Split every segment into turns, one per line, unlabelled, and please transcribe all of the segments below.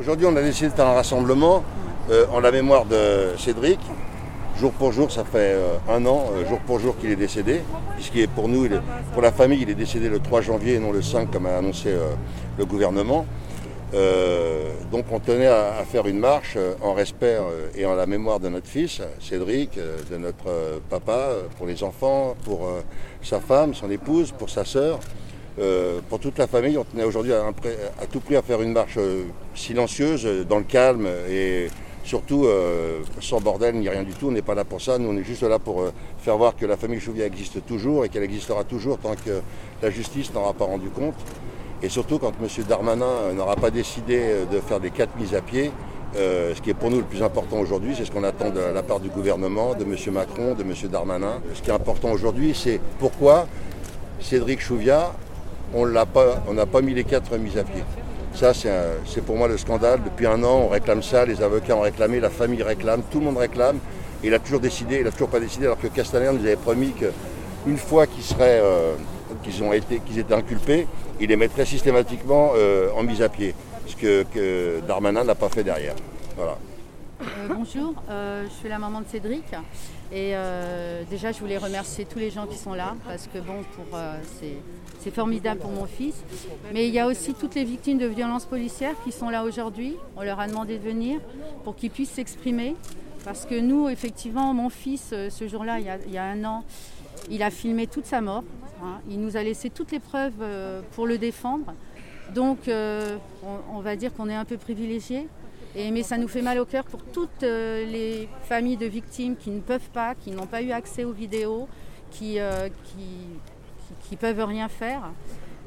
Aujourd'hui, on a décidé de faire un rassemblement euh, en la mémoire de Cédric. Jour pour jour, ça fait euh, un an, euh, jour pour jour qu'il est décédé, puisqu'il est pour nous, pour la famille, il est décédé le 3 janvier et non le 5 comme a annoncé le gouvernement. donc on tenait à, faire une marche en respect et en la mémoire de notre fils, Cédric, de notre papa, pour les enfants, pour sa femme, son épouse, pour sa sœur. Euh, pour toute la famille, on tenait aujourd'hui à, tout prix à faire une marche euh, silencieuse, dans le calme et surtout euh, sans bordel ni rien du tout. On n'est pas là pour ça. Nous, on est juste là pour faire voir que la famille Chouviat existe toujours et qu'elle existera toujours tant que la justice n'aura pas rendu compte. Et surtout quand M. Darmanin n'aura pas décidé de faire des quatre mises à pied. ce qui est pour nous le plus important aujourd'hui, c'est ce qu'on attend de la part du gouvernement, de M. Macron, de M. Darmanin. Ce qui est important aujourd'hui, c'est pourquoi Cédric Chouviat on n'a pas, mis les quatre mises à pied. Ça, c'est pour moi le scandale. Depuis un an, on réclame ça, les avocats ont réclamé, la famille réclame, tout le monde réclame. Et il a toujours décidé, il n'a toujours pas décidé, alors que Castaner nous avait promis qu'une fois qu'ils seraient, euh, qu'ils étaient inculpés, il les mettrait systématiquement euh, en mise à pied. Ce que, Darmanin n'a pas fait derrière.
Euh, bonjour, je suis la maman de Cédric. Et déjà, je voulais remercier tous les gens qui sont là parce que bon, pour c'est c'est formidable pour mon fils. Mais il y a aussi toutes les victimes de violences policières qui sont là aujourd'hui. On leur a demandé de venir pour qu'ils puissent s'exprimer. Parce que nous, effectivement, mon fils, euh, ce jour-là, il, y a un an, il a filmé toute sa mort. Hein. Il nous a laissé toutes les preuves euh, pour le défendre. Donc, euh, on, va dire qu'on est un peu privilégié. mais ça nous fait mal au cœur pour toutes les familles de victimes qui ne peuvent pas, qui n'ont pas eu accès aux vidéos, qui, qui qui peuvent rien faire.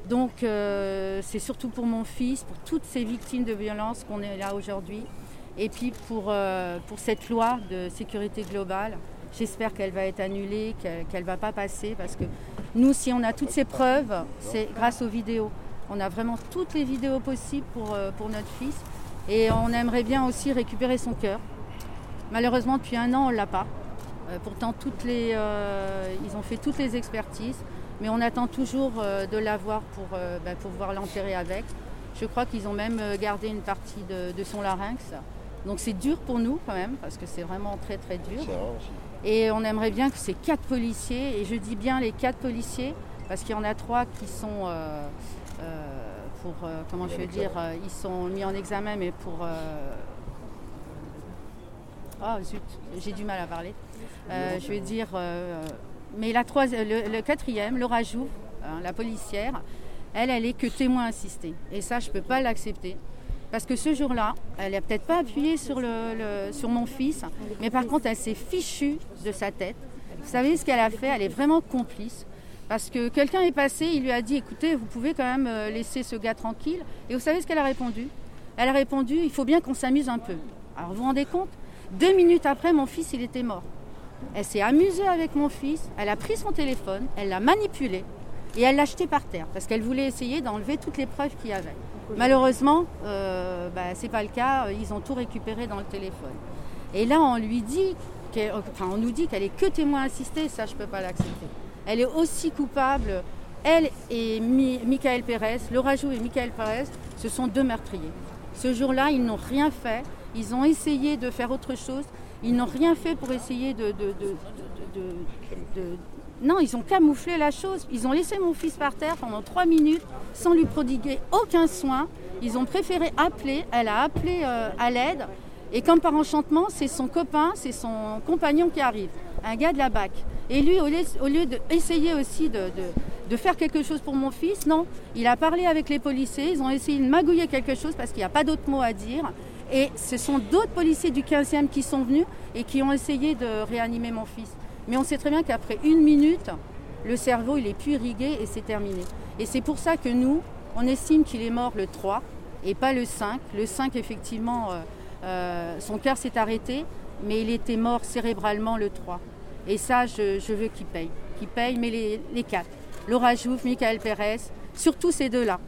Donc euh, c'est surtout pour mon fils, pour toutes ces victimes de violence qu'on est là aujourd'hui. Et puis pour, euh, pour cette loi de sécurité globale, j'espère qu'elle va être annulée, qu'elle ne va pas passer. Parce que nous, si on a toutes ces preuves, c'est grâce aux vidéos. On a vraiment toutes les vidéos possibles pour, euh, pour notre fils. Et on aimerait bien aussi récupérer son cœur. Malheureusement, depuis un an, on ne l'a pas. pourtant, toutes les, ils ont fait toutes les expertises. Mais on attend toujours euh, de l'avoir pour, euh, pour pouvoir l'enterrer avec. Je crois qu'ils ont même euh, gardé une partie de, son larynx. Donc c'est dur pour nous quand même, parce que c'est vraiment très très dur. Et on aimerait bien que ces quatre policiers, et je dis bien les quatre policiers, parce qu'il y en a trois qui sont pour, comment je veux dire, ils sont mis en examen, mais pour... Oh zut, j'ai du mal à parler. je veux dire mais le, quatrième, Laura Joux, hein, la policière, elle, elle est que témoin assisté. Et ça, je ne peux pas l'accepter. Parce que ce jour-là, elle n'a peut-être pas appuyé sur, sur mon fils, mais par contre, elle s'est fichue de sa tête. Vous savez ce qu'elle a fait? Elle est vraiment complice. Parce que quelqu'un est passé, il lui a dit écoutez, vous pouvez quand même euh, laisser ce gars tranquille. Et vous savez ce qu'elle a répondu? Elle a répondu il faut bien qu'on s'amuse un peu. Alors vous vous rendez compte? Deux minutes après, mon fils, il était mort. Elle s'est amusée avec mon fils, elle a pris son téléphone, elle l'a manipulé et elle l'a jeté par terre parce qu'elle voulait essayer d'enlever toutes les preuves qu'il y avait. Malheureusement, euh, bah, ce n'est pas le cas, ils ont tout récupéré dans le téléphone. Et là, on lui dit, enfin, on nous dit qu'elle est que témoin assisté, ça je ne peux pas l'accepter. Elle est aussi coupable, elle et Michael Pérez, Laura Jou et Michael Pérez, ce sont deux meurtriers. Ce jour-là, ils n'ont rien fait, ils ont essayé de faire autre chose, ils n'ont rien fait pour essayer de, Non, ils ont camouflé la chose. Ils ont laissé mon fils par terre pendant trois minutes sans lui prodiguer aucun soin. Ils ont préféré appeler. Elle a appelé euh, à l'aide. Et comme par enchantement, c'est son copain, c'est son compagnon qui arrive, un gars de la BAC. Et lui, au lieu, d'essayer aussi de, de, faire quelque chose pour mon fils, non, il a parlé avec les policiers, ils ont essayé de magouiller quelque chose parce qu'il n'y a pas d'autre mot à dire. Et ce sont d'autres policiers du 15e qui sont venus et qui ont essayé de réanimer mon fils. Mais on sait très bien qu'après une minute, le cerveau il est plus irrigué et c'est terminé. Et c'est pour ça que nous, on estime qu'il est mort le 3 et pas le 5. Le 5, effectivement, euh, euh, son cœur s'est arrêté, mais il était mort cérébralement le 3. Et ça, je, veux qu'il paye. Qu'il paye, mais les, les quatre. Laura Jouf, Michael Pérez, surtout ces deux-là.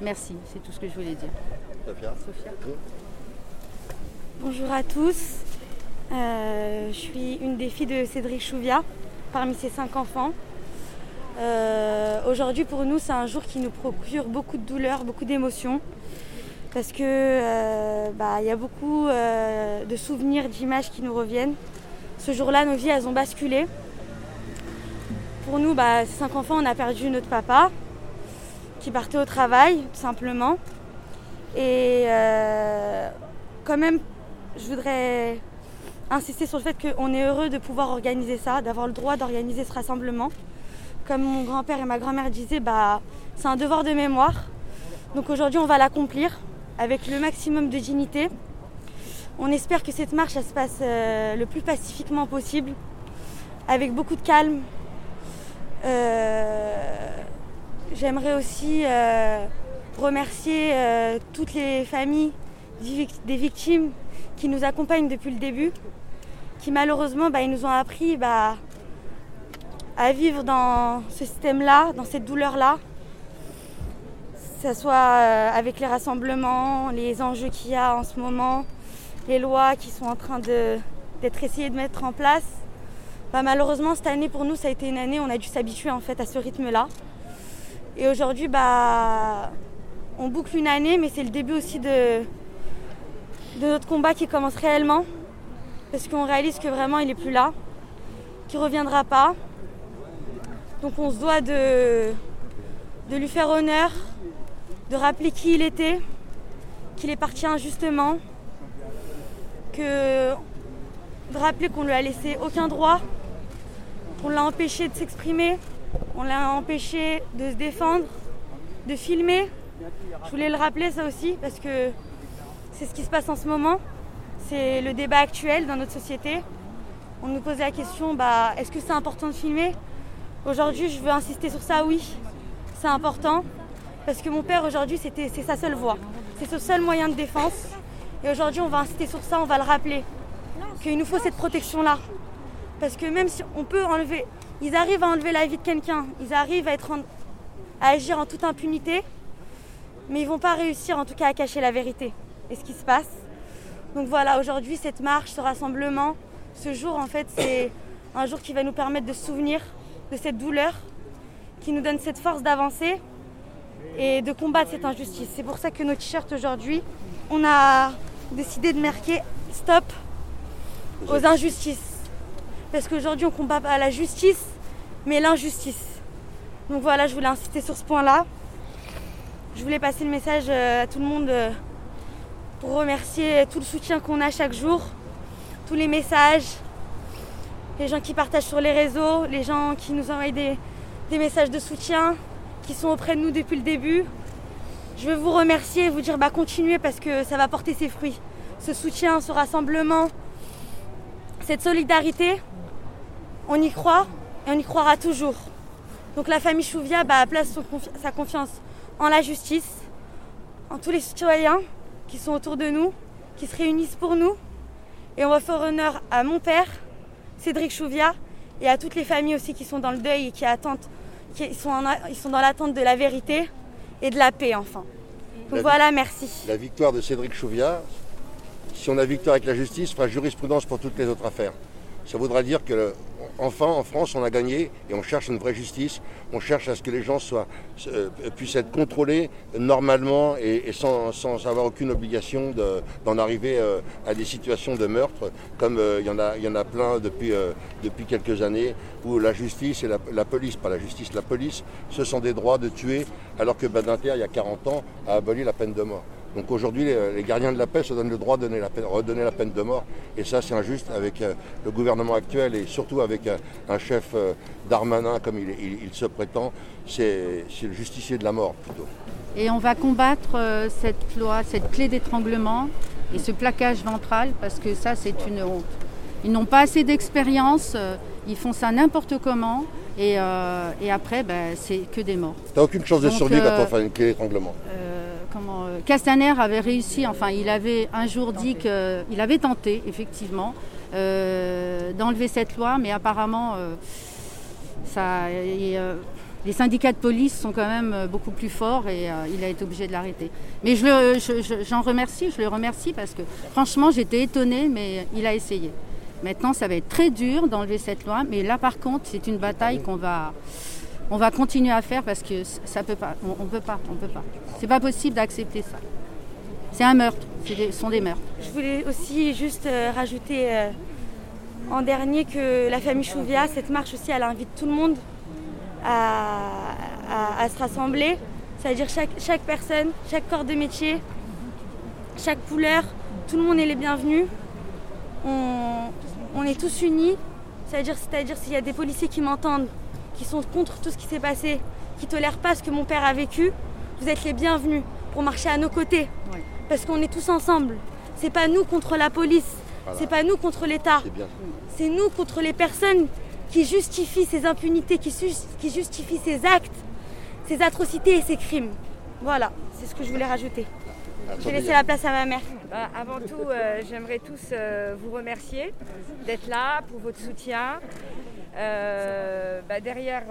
Merci, c'est tout ce que je voulais dire. Sophia. Sophia.
Bonjour à tous. Euh, je suis une des filles de Cédric Chouvia, parmi ses cinq enfants. Euh, aujourd'hui, pour nous, c'est un jour qui nous procure beaucoup de douleur, beaucoup d'émotions. parce que euh, bah, il y a beaucoup euh, de souvenirs, d'images qui nous reviennent. Ce jour-là, nos vies, elles ont basculé. Pour nous, bah, ces cinq enfants, on a perdu notre papa, qui partait au travail, tout simplement. Et euh, quand même, je voudrais insister sur le fait qu'on est heureux de pouvoir organiser ça, d'avoir le droit d'organiser ce rassemblement. Comme mon grand-père et ma grand-mère disaient, bah, c'est un devoir de mémoire. Donc aujourd'hui, on va l'accomplir avec le maximum de dignité. On espère que cette marche elle se passe euh, le plus pacifiquement possible, avec beaucoup de calme. Euh, J'aimerais aussi euh, remercier euh, toutes les familles des victimes qui nous accompagnent depuis le début, qui malheureusement bah, ils nous ont appris bah, à vivre dans ce système-là, dans cette douleur-là, que ce soit euh, avec les rassemblements, les enjeux qu'il y a en ce moment, les lois qui sont en train d'être essayées de mettre en place. Bah, malheureusement, cette année pour nous, ça a été une année où on a dû s'habituer en fait à ce rythme-là. Et aujourd'hui, bah, on boucle une année, mais c'est le début aussi de, de notre combat qui commence réellement. Parce qu'on réalise que vraiment, il n'est plus là, qu'il ne reviendra pas. Donc on se doit de, de lui faire honneur, de rappeler qui il était, qu'il est parti injustement, que de rappeler qu'on lui a laissé aucun droit, qu'on l'a empêché de s'exprimer, on l'a empêché de se défendre, de filmer. Je voulais le rappeler ça aussi parce que c'est ce qui se passe en ce moment. C'est le débat actuel dans notre société. On nous posait la question, bah, est-ce que c'est important de filmer? Aujourd'hui, je veux insister sur ça, oui, c'est important. Parce que mon père, aujourd'hui, c'est sa seule voix. C'est ce seul moyen de défense. Et aujourd'hui, on va insister sur ça, on va le rappeler. Qu'il nous faut cette protection-là. Parce que même si on peut enlever, ils arrivent à enlever la vie de quelqu'un, ils arrivent à, être à agir en toute impunité, mais ils ne vont pas réussir en tout cas à cacher la vérité et ce qui se passe. Donc voilà, aujourd'hui, cette marche, ce rassemblement, ce jour, en fait, c'est un jour qui va nous permettre de souvenir de cette douleur, qui nous donne cette force d'avancer et de combattre cette injustice. C'est pour ça que nos t-shirts aujourd'hui, on a décidé de marquer stop aux injustices. Parce qu'aujourd'hui, on combat pas la justice, mais l'injustice. Donc voilà, je voulais insister sur ce point-là. Je voulais passer le message euh, à tout le monde euh, pour remercier tout le soutien qu'on a chaque jour, tous les messages, les gens qui partagent sur les réseaux, les gens qui nous envoient des, des messages de soutien, qui sont auprès de nous depuis le début. Je veux vous remercier et vous dire bah, continuez parce que ça va porter ses fruits. Ce soutien, ce rassemblement, cette solidarité, on y croit et on y croira toujours. Donc la famille Chouvia bah, place sa confiance en la justice, en tous les citoyens qui sont autour de nous, qui se réunissent pour nous. Et on va faire honneur à mon père, Cédric Chouvia, et à toutes les familles aussi qui sont dans le deuil et qui attendent, qui sont, ils sont dans l'attente de la vérité et de la paix enfin. Donc voilà, merci.
La victoire de Cédric Chouvia, si on a victoire avec la justice, fera jurisprudence pour toutes les autres affaires. Ça voudra dire que enfin en France on a gagné et on cherche une vraie justice, on cherche à ce que les gens euh, puissent être contrôlés normalement et, sans, avoir aucune obligation d'en arriver euh, à des situations de meurtre comme euh, il y, en a, plein depuis, depuis quelques années où la justice et la, police, pas la justice, la police se sont des droits de tuer alors que Badinter il y a 40 ans a aboli la peine de mort. Donc aujourd'hui, les, gardiens de la paix se donnent le droit de donner la peine, redonner la peine de mort. Et ça, c'est injuste avec euh, le gouvernement actuel et surtout avec euh, un, chef euh, d'Armanin comme il, se prétend. C'est le justicier de la mort plutôt.
Et on va combattre cette loi, cette clé d'étranglement et ce plaquage ventral parce que ça, c'est une honte. Ils n'ont pas assez d'expérience, ils font ça n'importe comment. Et, après, ben, c'est que des morts.
Tu n'as aucune chance de survie quand on fait une clé d'étranglement
euh, Castaner avait réussi, enfin il avait un jour dit qu'il avait tenté effectivement euh, d'enlever cette loi, mais apparemment euh, ça, les syndicats de police sont quand même beaucoup plus forts et il a été obligé de l'arrêter. Mais j'en remercie, je le remercie parce que franchement j'étais étonnée, mais il a essayé. Maintenant ça va être très dur d'enlever cette loi, mais là par contre c'est une bataille qu'on va on va continuer à faire parce que ça peut pas, on, ne peut pas, on peut pas. C'est pas possible d'accepter ça. c'est un meurtre, ce sont des meurtres.
Je voulais aussi juste rajouter en dernier que la famille Chouvia, cette marche aussi, elle invite tout le monde à, se rassembler. C'est-à-dire chaque, chaque personne, chaque corps de métier, chaque couleur, tout le monde est les bienvenus. On, est tous unis. C'est-à-dire s'il y a des policiers qui m'entendent, qui sont contre tout ce qui s'est passé, qui ne tolèrent pas ce que mon père a vécu, vous êtes les bienvenus pour marcher à nos côtés. Parce qu'on est tous ensemble. C'est pas nous contre la police, c'est pas nous contre l'État. C'est nous contre les personnes qui justifient ces impunités, qui, qui justifient ces actes, ces atrocités et ces crimes. Voilà, c'est ce que je voulais rajouter. Je vais laisser la place à ma mère.
Bah, avant tout, euh, j'aimerais tous euh, vous remercier d'être là pour votre soutien. Euh, bah, derrière,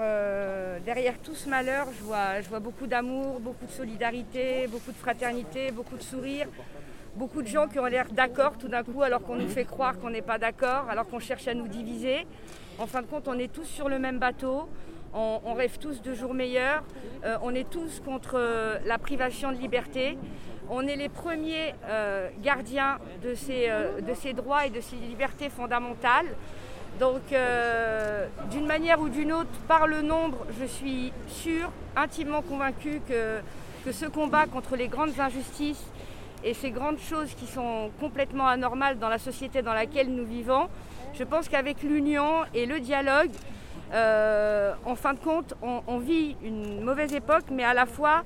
derrière tout ce malheur, je vois, beaucoup d'amour, beaucoup de solidarité, beaucoup de fraternité, beaucoup de sourires beaucoup de gens qui ont l'air d'accord tout d'un coup alors qu'on nous fait croire qu'on n'est pas d'accord, alors qu'on cherche à nous diviser. En fin de compte, on est tous sur le même bateau, on, rêve tous de jours meilleurs, euh, on est tous contre euh, la privation de liberté, on est les premiers euh, gardiens de ces droits et de ces libertés fondamentales. Donc, d'une manière ou d'une autre, par le nombre, je suis sûre, intimement convaincue que, que ce combat contre les grandes injustices et ces grandes choses qui sont complètement anormales dans la société dans laquelle nous vivons, je pense qu'avec l'union et le dialogue, euh, en fin de compte, on, vit une mauvaise époque, mais à la fois,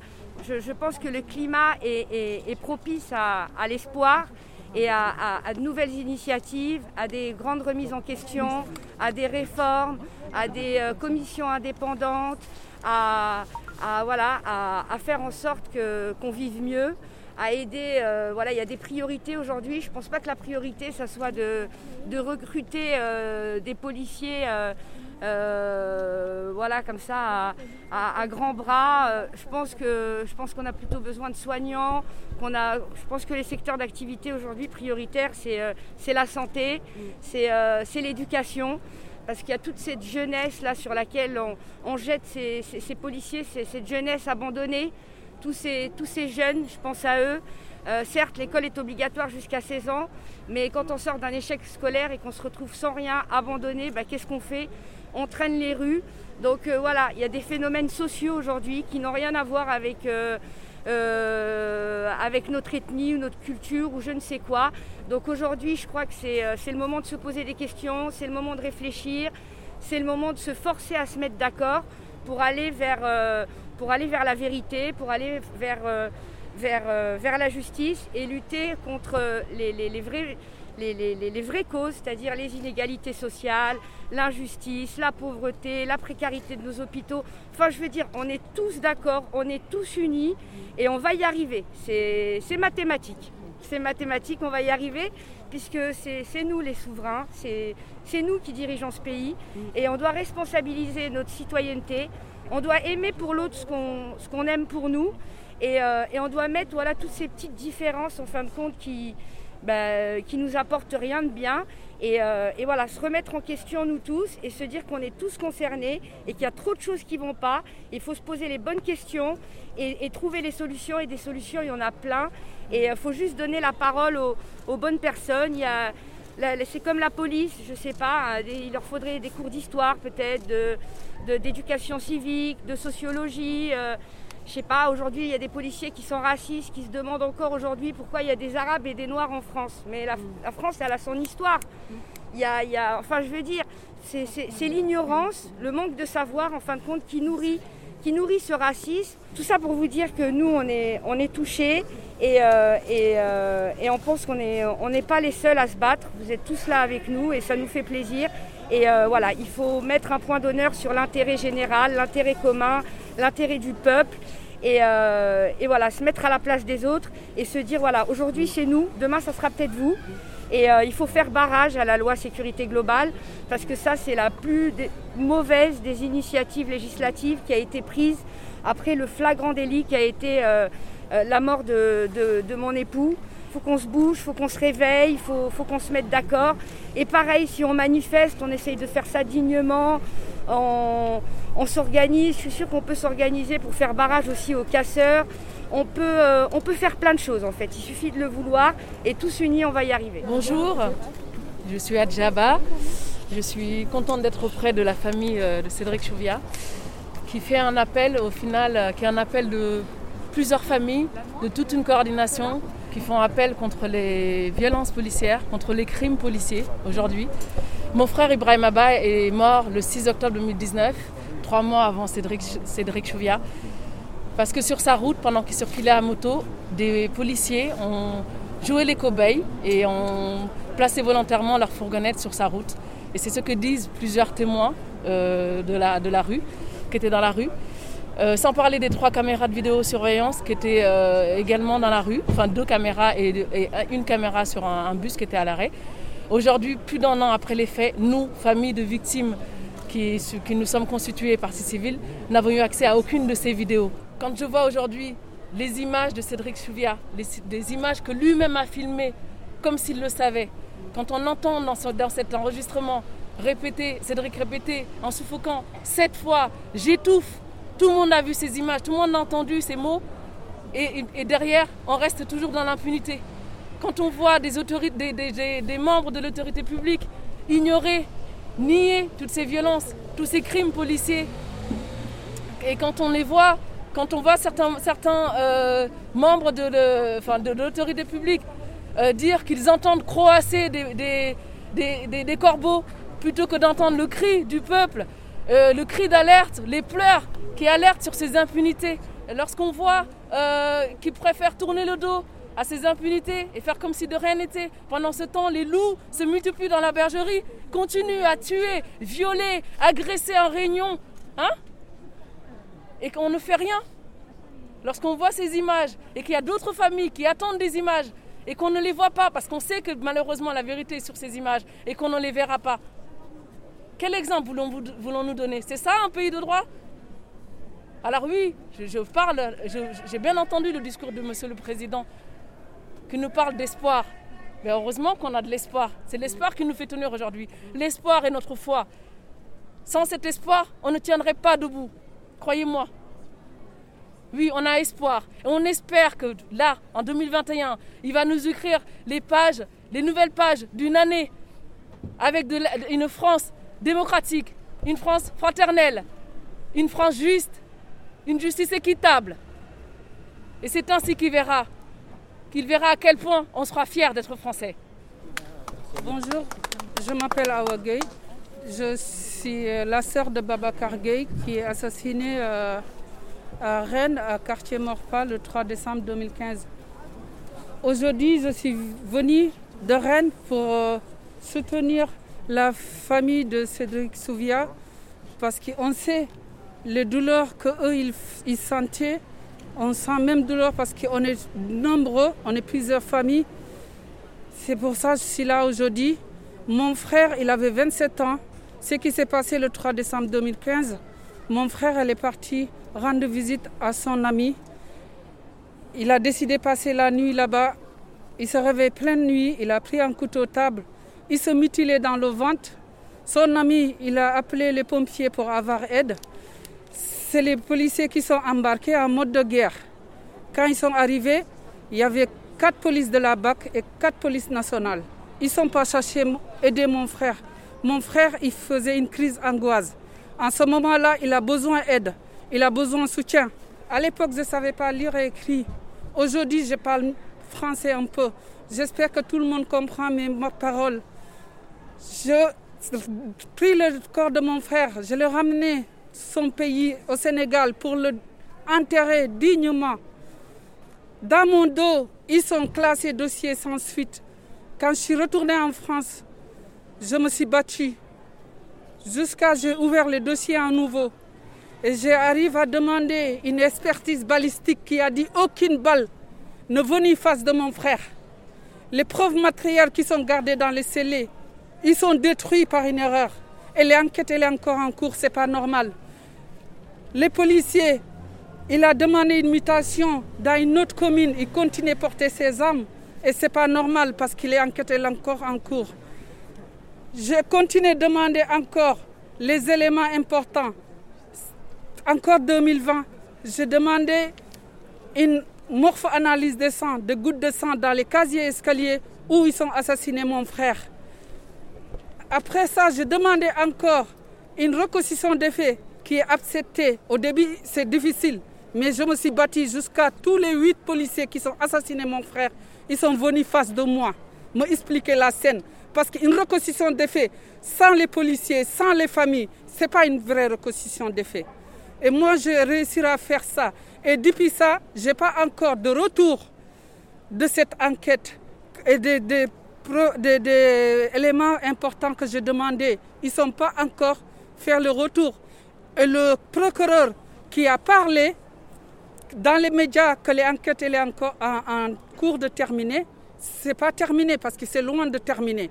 je, pense que le climat est, propice à, l'espoir et à, de nouvelles initiatives, à des grandes remises en question, à des réformes, à des euh, commissions indépendantes, à, voilà, à, faire en sorte qu'on vive mieux à aider. Euh, voilà, il y a des priorités aujourd'hui. Je ne pense pas que la priorité, ça soit de, de recruter euh, des policiers. Euh, voilà, comme ça, à, grands bras. je pense que je pense qu'on a plutôt besoin de soignants. Je pense que les secteurs d'activité aujourd'hui prioritaires, c'est c'est la santé, c'est l'éducation parce qu'il y a toute cette jeunesse là sur laquelle on, jette ces, policiers, cette jeunesse abandonnée tous ces jeunes, je pense à eux. Euh, certes, l'école est obligatoire jusqu'à 16 ans, mais quand on sort d'un échec scolaire et qu'on se retrouve sans rien, abandonné, bah, qu'est-ce qu'on fait? On traîne les rues. Donc euh, voilà, il y a des phénomènes sociaux aujourd'hui qui n'ont rien à voir avec, euh, avec notre ethnie ou notre culture ou je ne sais quoi. Donc aujourd'hui, je crois que c'est le moment de se poser des questions, c'est le moment de réfléchir, c'est le moment de se forcer à se mettre d'accord pour aller vers la vérité, pour aller vers, vers, euh, vers la justice et lutter contre vrais, les, les, vraies causes, c'est-à-dire les inégalités sociales, l'injustice, la pauvreté, la précarité de nos hôpitaux. Enfin, je veux dire, on est tous d'accord, on est tous unis et on va y arriver. C'est mathématique. C'est mathématique, on va y arriver puisque c'est nous les souverains, c'est nous qui dirigeons ce pays et on doit responsabiliser notre citoyenneté on doit aimer pour l'autre ce qu'on aime pour nous. Euh, et, on doit mettre voilà, toutes ces petites différences en fin de compte qui bah, qui nous apportent rien de bien. Euh, et, voilà, se remettre en question nous tous et se dire qu'on est tous concernés et qu'il y a trop de choses qui ne vont pas. Il faut se poser les bonnes questions et, trouver les solutions. Et des solutions, il y en a plein. Et il euh, faut juste donner la parole aux, bonnes personnes. Il c'est comme la police, je ne sais pas, hein, il leur faudrait des cours d'histoire peut-être, d'éducation civique, de sociologie. Je sais pas, aujourd'hui il y a des policiers qui sont racistes, qui se demandent encore aujourd'hui pourquoi il y a des Arabes et des Noirs en France. Mais la, France, elle a son histoire. Il y a, enfin je veux dire, c'est l'ignorance, le manque de savoir en fin de compte qui nourrit, qui nourrit ce racisme. Tout ça pour vous dire que nous, on est, on est touchés et, euh, euh, et, on pense qu'on n'est on pas les seuls à se battre. Vous êtes tous là avec nous et ça nous fait plaisir. Et euh, voilà, il faut mettre un point d'honneur sur l'intérêt général, l'intérêt commun, l'intérêt du peuple. Et, voilà, se mettre à la place des autres et se dire voilà, aujourd'hui c'est nous, demain ça sera peut-être vous. Et il faut faire barrage à la loi sécurité globale parce que ça c'est la plus mauvaise des initiatives législatives qui a été prise après le flagrant délit qui a été euh, la mort de, mon époux. Il faut qu'on se bouge, il faut qu'on se réveille, il faut, qu'on se mette d'accord. Et pareil, si on manifeste, on essaye de faire ça dignement. On, s'organise, je suis sûre qu'on peut s'organiser pour faire barrage aussi aux casseurs. On peut, euh, on peut faire plein de choses en fait, il suffit de le vouloir et tous unis on va y arriver.
Bonjour, je suis Adjaba, je suis contente d'être auprès de la famille euh, de Cédric Chouvia qui fait un appel au final, euh, qui est un appel de plusieurs familles, de toute une coordination qui font appel contre les violences policières, contre les crimes policiers aujourd'hui. Mon frère Ibrahim Abba est mort le 6 octobre 2019, trois mois avant Cédric, Cédric Chouvia, parce que sur sa route, pendant qu'il circulait à moto, des policiers ont joué les cobayes et ont placé volontairement leur fourgonnette sur sa route. Et c'est ce que disent plusieurs témoins euh, de, la, de la rue, qui étaient dans la rue. Euh, sans parler des trois caméras de vidéosurveillance qui étaient euh, également dans la rue, enfin deux caméras et, une caméra sur un bus qui était à l'arrêt. Aujourd'hui, plus d'un an après les faits, nous, famille de victimes qui, nous sommes constituées partie civile, n'avons eu accès à aucune de ces vidéos. Quand je vois aujourd'hui les images de Cédric Chouvia, des images que lui-même a filmées comme s'il le savait, quand on entend dans, dans cet enregistrement répéter, Cédric répéter en suffoquant sept fois, j'étouffe, tout le monde a vu ces images, tout le monde a entendu ces mots, et derrière, on reste toujours dans l'impunité. Quand on voit des, des, membres de l'autorité publique ignorer, nier toutes ces violences, tous ces crimes policiers, et quand on les voit, quand on voit certains, euh, membres de, l'autorité publique euh, dire qu'ils entendent croasser des, corbeaux plutôt que d'entendre le cri du peuple, euh, le cri d'alerte, les pleurs qui alertent sur ces impunités. Lorsqu'on voit qu'ils préfèrent tourner le dos à ces impunités et faire comme si de rien n'était. Pendant ce temps, les loups se multiplient dans la bergerie, continuent à tuer, violer, agresser en réunion. Hein? Et qu'on ne fait rien. Lorsqu'on voit ces images et qu'il y a d'autres familles qui attendent des images et qu'on ne les voit pas parce qu'on sait que malheureusement la vérité est sur ces images et qu'on ne les verra pas. Quel exemple voulons-nous donner? C'est ça un pays de droit? Alors oui, je, parle, j'ai bien entendu le discours de Monsieur le Président qui nous parle d'espoir. Mais heureusement qu'on a de l'espoir. C'est l'espoir qui nous fait tenir aujourd'hui. L'espoir est notre foi. Sans cet espoir, on ne tiendrait pas debout. Croyez-moi. Oui, on a espoir. Et on espère que là, en 2021, il va nous écrire les pages, les nouvelles pages d'une année avec une France démocratique, une France fraternelle, une France juste, une justice équitable. Et c'est ainsi qu'il verra qu'il verra à quel point on sera fier d'être français.
Bonjour, je m'appelle Awa Gay. Je suis euh, la sœur de Babacar Gay qui est assassiné euh, à Rennes, à quartier Morpa, le 3 décembre 2015. Aujourd'hui, je suis venue de Rennes pour euh, soutenir la famille de Cédric Souvia parce qu'on sait les douleurs qu'eux ils, ils sentaient on sent même douleur parce qu'on est nombreux, on est plusieurs familles. C'est pour ça que je suis là aujourd'hui. Mon frère, il avait 27 ans. Ce qui s'est passé le 3 décembre 2015, mon frère, elle est parti rendre visite à son ami. Il a décidé de passer la nuit là-bas. Il se réveille pleine nuit, il a pris un couteau table. Il se mutilait dans le ventre. Son ami, il a appelé les pompiers pour avoir aide c'est les policiers qui sont embarqués en mode de guerre. Quand ils sont arrivés, il y avait quatre polices de la BAC et quatre polices nationales. Ils sont pas chercher aider mon frère. Mon frère, il faisait une crise angoisse. En ce moment-là, il a besoin d'aide, il a besoin de soutien. À l'époque, je ne savais pas lire et écrire. Aujourd'hui, je parle français un peu. J'espère que tout le monde comprend mes paroles. Je pris le corps de mon frère, je l'ai ramené son pays au Sénégal pour le enterrer dignement. Dans mon dos, ils sont classés dossiers sans suite. Quand je suis retournée en France, je me suis battue jusqu'à j'ai ouvert le dossier à nouveau. Et j'arrive à demander une expertise balistique qui a dit aucune balle ne venait face de mon frère. Les preuves matérielles qui sont gardées dans les scellés, ils sont détruits par une erreur. Et l'enquête est encore en cours, c'est pas normal. Les policiers, il a demandé une mutation dans une autre commune. Il continue à porter ses armes. Et ce n'est pas normal parce qu'il est encore en cours. Je continue à demander encore les éléments importants. Encore 2020, j'ai demandé une morpho-analyse de sang, de gouttes de sang dans les casiers escaliers où ils ont assassiné mon frère. Après ça, j'ai demandé encore une reconstitution des faits qui est acceptée. Au début, c'est difficile, mais je me suis bâtie jusqu'à tous les huit policiers qui ont assassiné mon frère. Ils sont venus face de moi, me expliquer la scène. Parce qu'une reconstitution des faits, sans les policiers, sans les familles, ce n'est pas une vraie reconstitution des faits. Et moi, j'ai réussi à faire ça. Et depuis ça, je n'ai pas encore de retour de cette enquête et des, des, éléments importants que j'ai demandé. Ils ne sont pas encore fait le retour. Et le procureur qui a parlé dans les médias que l'enquête est encore en, cours de terminer, ce n'est pas terminé parce que c'est loin de terminer.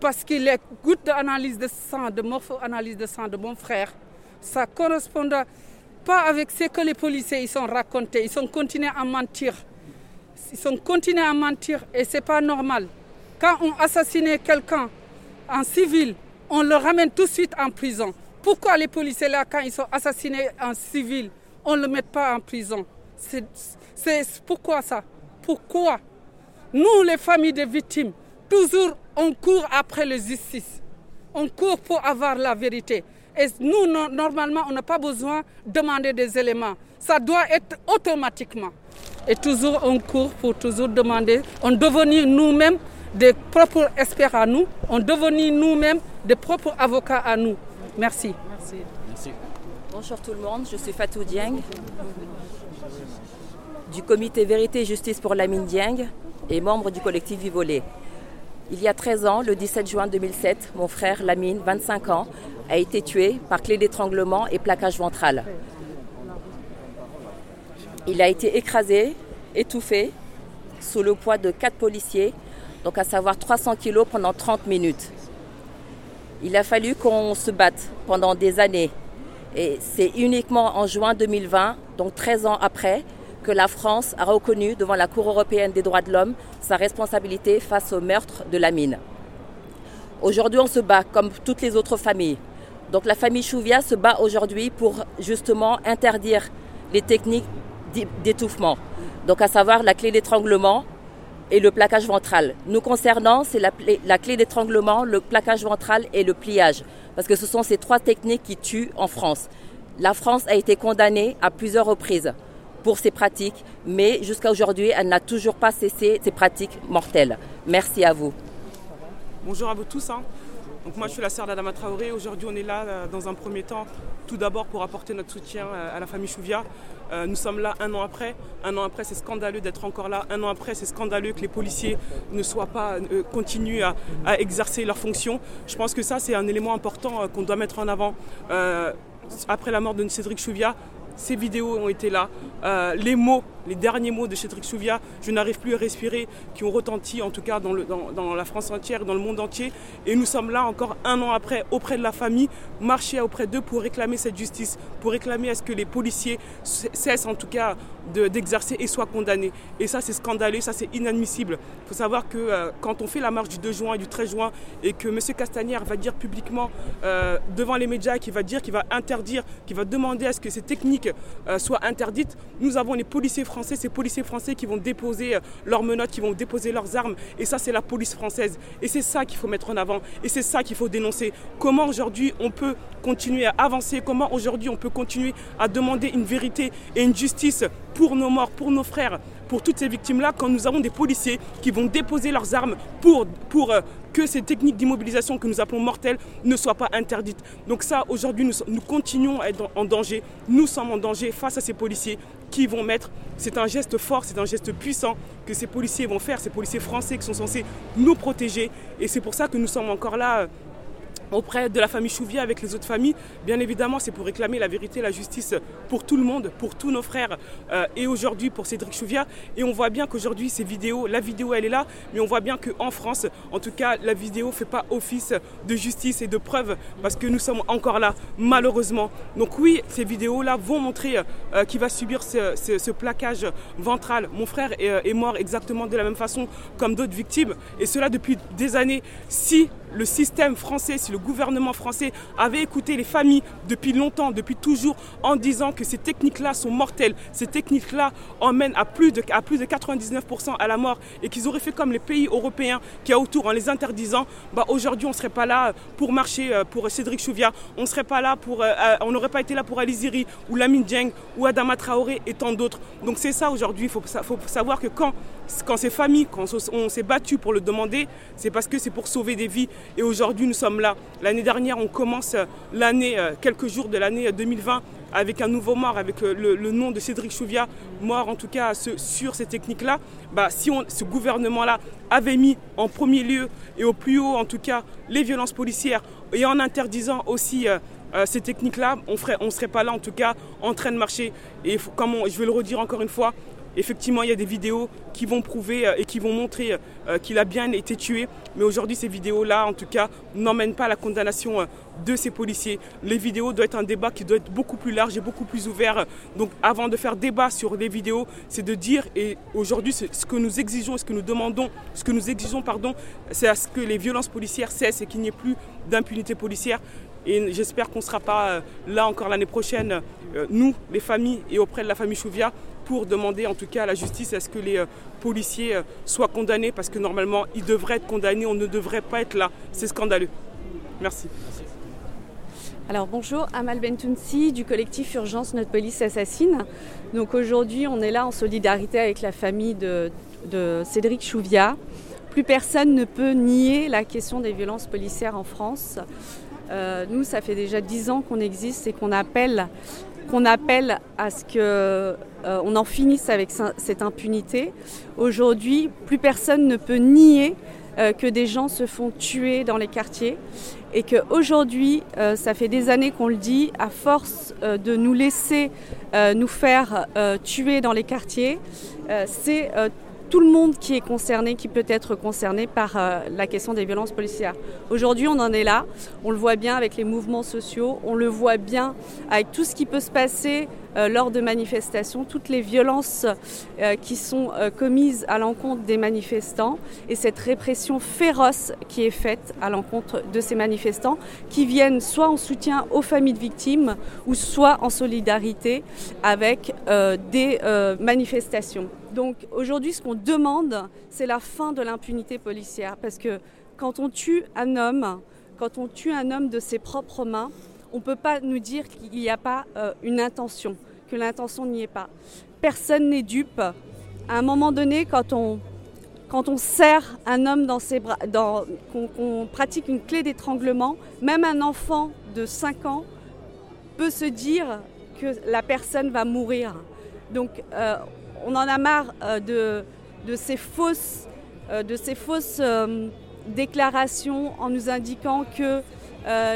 Parce que les gouttes d'analyse de sang, de morpho-analyse de sang de mon frère, ça ne correspond pas avec ce que les policiers ils sont racontés. Ils ont continué à mentir. Ils ont continué à mentir et ce n'est pas normal. Quand on assassine quelqu'un en civil, on le ramène tout de suite en prison. Pourquoi les policiers là, quand ils sont assassinés en civil, on ne le met pas en prison? C'est pourquoi ça? Pourquoi? Nous, les familles des victimes, toujours on court après la justice. On court pour avoir la vérité. Et nous, normalement, on n'a pas besoin de demander des éléments. Ça doit être automatiquement. Et toujours, on court pour toujours demander. On devenir nous-mêmes des propres experts à nous. On devenir nous-mêmes des propres avocats à nous. Merci. Merci.
Bonjour tout le monde, je suis Fatou Dieng du comité Vérité et Justice pour Lamine Dieng et membre du collectif Vivolé. Il y a 13 ans, le 17 juin 2007, mon frère Lamine, 25 ans, a été tué par clé d'étranglement et plaquage ventral. Il a été écrasé, étouffé, sous le poids de quatre policiers, donc à savoir 300 kilos pendant 30 minutes. Il a fallu qu'on se batte pendant des années. Et c'est uniquement en juin 2020, donc 13 ans après, que la France a reconnu devant la Cour européenne des droits de l'homme sa responsabilité face au meurtre de la mine. Aujourd'hui, on se bat comme toutes les autres familles. Donc la famille Chouvia se bat aujourd'hui pour justement interdire les techniques d'étouffement. Donc à savoir la clé d'étranglement et le plaquage ventral. Nous concernant, c'est la, clé d'étranglement, le plaquage ventral et le pliage. Parce que ce sont ces trois techniques qui tuent en France. La France a été condamnée à plusieurs reprises pour ces pratiques, mais jusqu'à aujourd'hui, elle n'a toujours pas cessé ces pratiques mortelles. Merci à vous.
Bonjour à vous tous. Hein. Donc moi je suis la sœur d'Adama Traoré. Aujourd'hui on est là euh, dans un premier temps tout d'abord pour apporter notre soutien euh, à la famille Chouvia. Euh, nous sommes là un an après. Un an après c'est scandaleux d'être encore là. Un an après c'est scandaleux que les policiers ne soient pas, continuent à, exercer leurs fonctions. Je pense que ça c'est un élément important qu'on doit mettre en avant. après la mort de Cédric Chouvia, ces vidéos ont été là. Euh, les mots, les derniers mots de Cédric Souvia, je n'arrive plus à respirer, qui ont retenti en tout cas dans, la France entière, dans le monde entier. Et nous sommes là encore un an après, auprès de la famille, marcher auprès d'eux pour réclamer cette justice, pour réclamer à ce que les policiers cessent en tout cas d'exercer et soient condamnés. Et ça c'est scandaleux, ça c'est inadmissible. Il faut savoir que euh, quand on fait la marche du 2 juin et du 13 juin et que M. Castagnère va dire publiquement euh, devant les médias qu'il va dire qu'il va interdire, qu'il va demander à ce que ces techniques euh, soit interdite. Nous avons les policiers français, ces policiers français qui vont déposer euh, leurs menottes, qui vont déposer leurs armes. Et ça, c'est la police française. Et c'est ça qu'il faut mettre en avant. Et c'est ça qu'il faut dénoncer. Comment aujourd'hui on peut continuer à avancer? Comment aujourd'hui on peut continuer à demander une vérité et une justice pour nos morts, pour nos frères, pour toutes ces victimes-là, quand nous avons des policiers qui vont déposer leurs armes pour, pour euh, que ces techniques d'immobilisation que nous appelons mortelles ne soient pas interdites. Donc ça, aujourd'hui, nous, nous, continuons à être en danger. Nous sommes en danger face à ces policiers qui vont mettre... C'est un geste fort, c'est un geste puissant que ces policiers vont faire, ces policiers français qui sont censés nous protéger. Et c'est pour ça que nous sommes encore là euh, auprès de la famille Chouvier avec les autres familles. Bien évidemment, c'est pour réclamer la vérité la justice pour tout le monde, pour tous nos frères euh, et aujourd'hui pour Cédric Chouvia. Et on voit bien qu'aujourd'hui, ces vidéos, la vidéo, elle est là, mais on voit bien qu'en France, en tout cas, la vidéo ne fait pas office de justice et de preuve parce que nous sommes encore là, malheureusement. Donc oui, ces vidéos-là vont montrer euh, va subir ce, plaquage ventral. Mon frère est, euh, est mort exactement de la même façon comme d'autres victimes, et cela depuis des années. Si le système français, si le gouvernement français avait écouté les familles depuis longtemps, depuis toujours, en disant que ces techniques-là sont mortelles, ces techniques-là emmènent à plus de, à plus de 99% à la mort, et qu'ils auraient fait comme les pays européens qui a autour en les interdisant, bah aujourd'hui on ne serait pas là pour marcher euh, pour Cédric Chouviat, on serait pas là pour, euh, euh, n'aurait pas été là pour Aliziri ou Lamine Dieng ou Adama Traoré et tant d'autres. Donc c'est ça aujourd'hui, il faut, savoir que quand, quand ces familles, quand on s'est battu pour le demander, c'est parce que c'est pour sauver des vies. Et aujourd'hui nous sommes là. L'année dernière on commence l'année, quelques jours de l'année 2020 avec un nouveau mort, avec le, nom de Cédric Chouviat, mort en tout cas sur ces techniques-là, bah, si ce gouvernement-là avait mis en premier lieu et au plus haut en tout cas les violences policières et en interdisant aussi euh, euh, ces techniques-là, on ne serait pas là en tout cas en train de marcher. Et comme je vais le redire encore une fois, Effectivement, il y a des vidéos qui vont prouver euh, et qui vont montrer euh, qu'il a bien été tué. Mais aujourd'hui, ces vidéos-là, en tout cas, n'emmènent pas à la condamnation euh, de ces policiers. Les vidéos doivent être un débat qui doit être beaucoup plus large et beaucoup plus ouvert. Donc, avant de faire débat sur les vidéos, c'est de dire, et aujourd'hui, ce que nous exigeons, ce que nous demandons, ce que nous exigeons, pardon, c'est à ce que les violences policières cessent et qu'il n'y ait plus d'impunité policière. Et j'espère qu'on ne sera pas là encore l'année prochaine, nous, les familles et auprès de la famille Chouvia, pour demander en tout cas à la justice à ce que les euh, policiers euh, soient condamnés parce que normalement ils devraient être condamnés, on ne devrait pas être là. C'est scandaleux. Merci.
Alors bonjour, Amal Bentounsi du collectif Urgence Notre Police Assassine. Donc aujourd'hui on est là en solidarité avec la famille de, Cédric Chouvia. Plus personne ne peut nier la question des violences policières en France. Euh, nous, ça fait déjà dix ans qu'on existe et qu'on appelle qu'on appelle à ce qu'on euh, en finisse avec cette impunité. Aujourd'hui, plus personne ne peut nier euh, que des gens se font tuer dans les quartiers et qu'aujourd'hui, euh, ça fait des années qu'on le dit, à force de nous laisser nous faire tuer dans les quartiers, c'est tout le monde qui est concerné, qui peut être concerné par euh, la question des violences policières. Aujourd'hui, on en est là. On le voit bien avec les mouvements sociaux. On le voit bien avec tout ce qui peut se passer euh, lors de manifestations, toutes les violences euh, qui sont commises à l'encontre des manifestants et cette répression féroce qui est faite à l'encontre de ces manifestants qui viennent soit en soutien aux familles de victimes ou soit en solidarité avec des manifestations. Donc aujourd'hui, ce qu'on demande, c'est la fin de l'impunité policière. Parce que quand on tue un homme, quand on tue un homme de ses propres mains, on ne peut pas nous dire qu'il n'y a pas euh, une intention, que l'intention n'y est pas. Personne n'est dupe. À un moment donné, quand on, quand on serre un homme dans ses bras, qu'on pratique une clé d'étranglement, même un enfant de 5 ans peut se dire que la personne va mourir. Donc euh, on en a marre euh, de, ces fausses, euh, de ces fausses euh, déclarations en nous indiquant que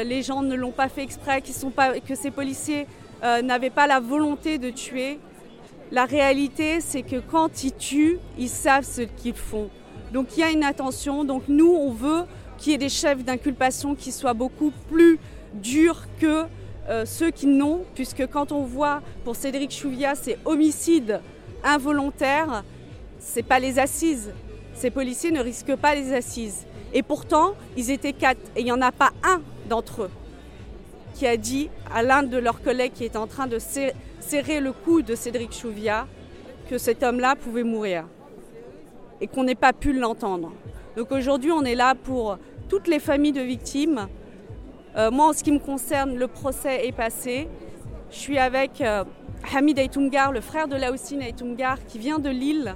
les gens ne l'ont pas fait exprès, sont pas, que ces policiers n'avaient pas la volonté de tuer. La réalité, c'est que quand ils tuent, ils savent ce qu'ils font. Donc il y a une attention. Donc nous, on veut qu'il y ait des chefs d'inculpation qui soient beaucoup plus durs que ceux qui n'ont, puisque quand on voit pour Cédric Chouviat, c'est homicide involontaire, c'est pas les assises. Ces policiers ne risquent pas les assises. Et pourtant, ils étaient quatre. Et il n'y en a pas un d'entre eux qui a dit à l'un de leurs collègues qui était en train de serrer le cou de Cédric Chouviat que cet homme-là pouvait mourir. Et qu'on n'ait pas pu l'entendre. Donc aujourd'hui, on est là pour toutes les familles de victimes. Euh, moi, en ce qui me concerne, le procès est passé. Je suis avec euh, Hamid Aitungar, le frère de Laoussine Aitungar, qui vient de Lille.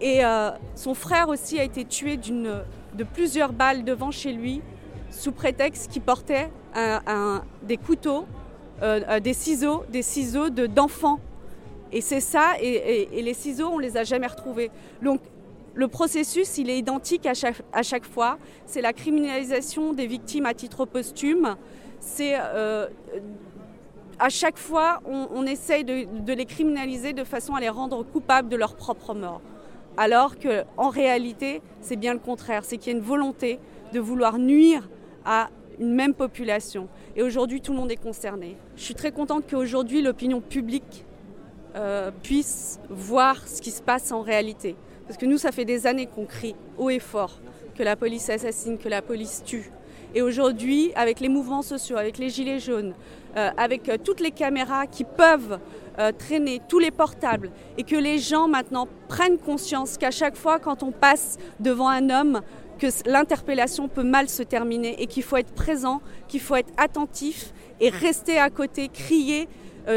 Et euh, son frère aussi a été tué de plusieurs balles devant chez lui, sous prétexte qu'il portait des couteaux, euh, euh, des ciseaux, des ciseaux d'enfants. et c'est ça, et, les ciseaux, on ne les a jamais retrouvés. Donc le processus, il est identique à chaque, à chaque fois. C'est la criminalisation des victimes à titre posthume. C'est à chaque fois, on, essaye de, les criminaliser de façon à les rendre coupables de leur propre mort. Alors qu'en réalité, c'est bien le contraire. C'est qu'il y a une volonté de vouloir nuire à une même population. Et aujourd'hui, tout le monde est concerné. Je suis très contente qu'aujourd'hui, l'opinion publique euh, puisse voir ce qui se passe en réalité. Parce que nous, ça fait des années qu'on crie haut et fort que la police assassine, que la police tue. Et aujourd'hui, avec les mouvements sociaux, avec les gilets jaunes, euh, avec euh, toutes les caméras qui peuvent euh, traîner, tous les portables, et que les gens maintenant prennent conscience qu'à chaque fois quand on passe devant un homme, que l'interpellation peut mal se terminer et qu'il faut être présent, qu'il faut être attentif et rester à côté, crier,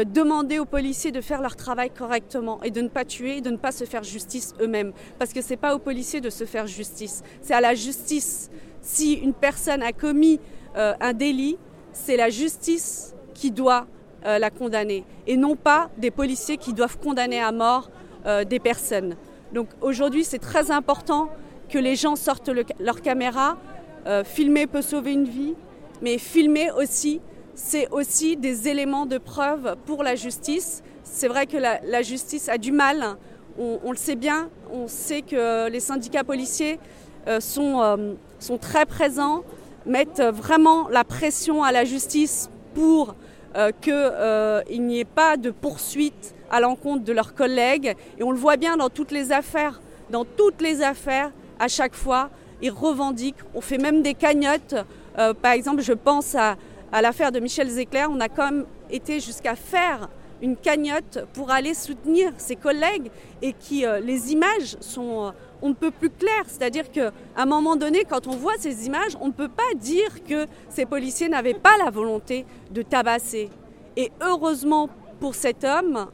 demander aux policiers de faire leur travail correctement et de ne pas tuer, de ne pas se faire justice eux-mêmes. Parce que ce n'est pas aux policiers de se faire justice, c'est à la justice. Si une personne a commis un délit, c'est la justice qui doit euh, la condamner et non pas des policiers qui doivent condamner à mort euh, des personnes. Donc aujourd'hui, c'est très important que les gens sortent leur caméra. Euh, filmer peut sauver une vie, mais filmer aussi, c'est aussi des éléments de preuve pour la justice. C'est vrai que la, justice a du mal, on, le sait bien, on sait que les syndicats policiers sont, sont très présents, mettent vraiment la pression à la justice pour euh, qu'il euh, n'y ait pas de poursuite à l'encontre de leurs collègues. Et on le voit bien dans toutes les affaires. Dans toutes les affaires, à chaque fois, ils revendiquent. On fait même des cagnottes. Euh, par exemple, je pense à, l'affaire de Michel Zecler. On a quand même été jusqu'à faire une cagnotte pour aller soutenir ses collègues et qui les images sont on ne peut plus clair. C'est-à-dire qu'à un moment donné, quand on voit ces images, on ne peut pas dire que ces policiers n'avaient pas la volonté de tabasser. Et heureusement pour cet homme,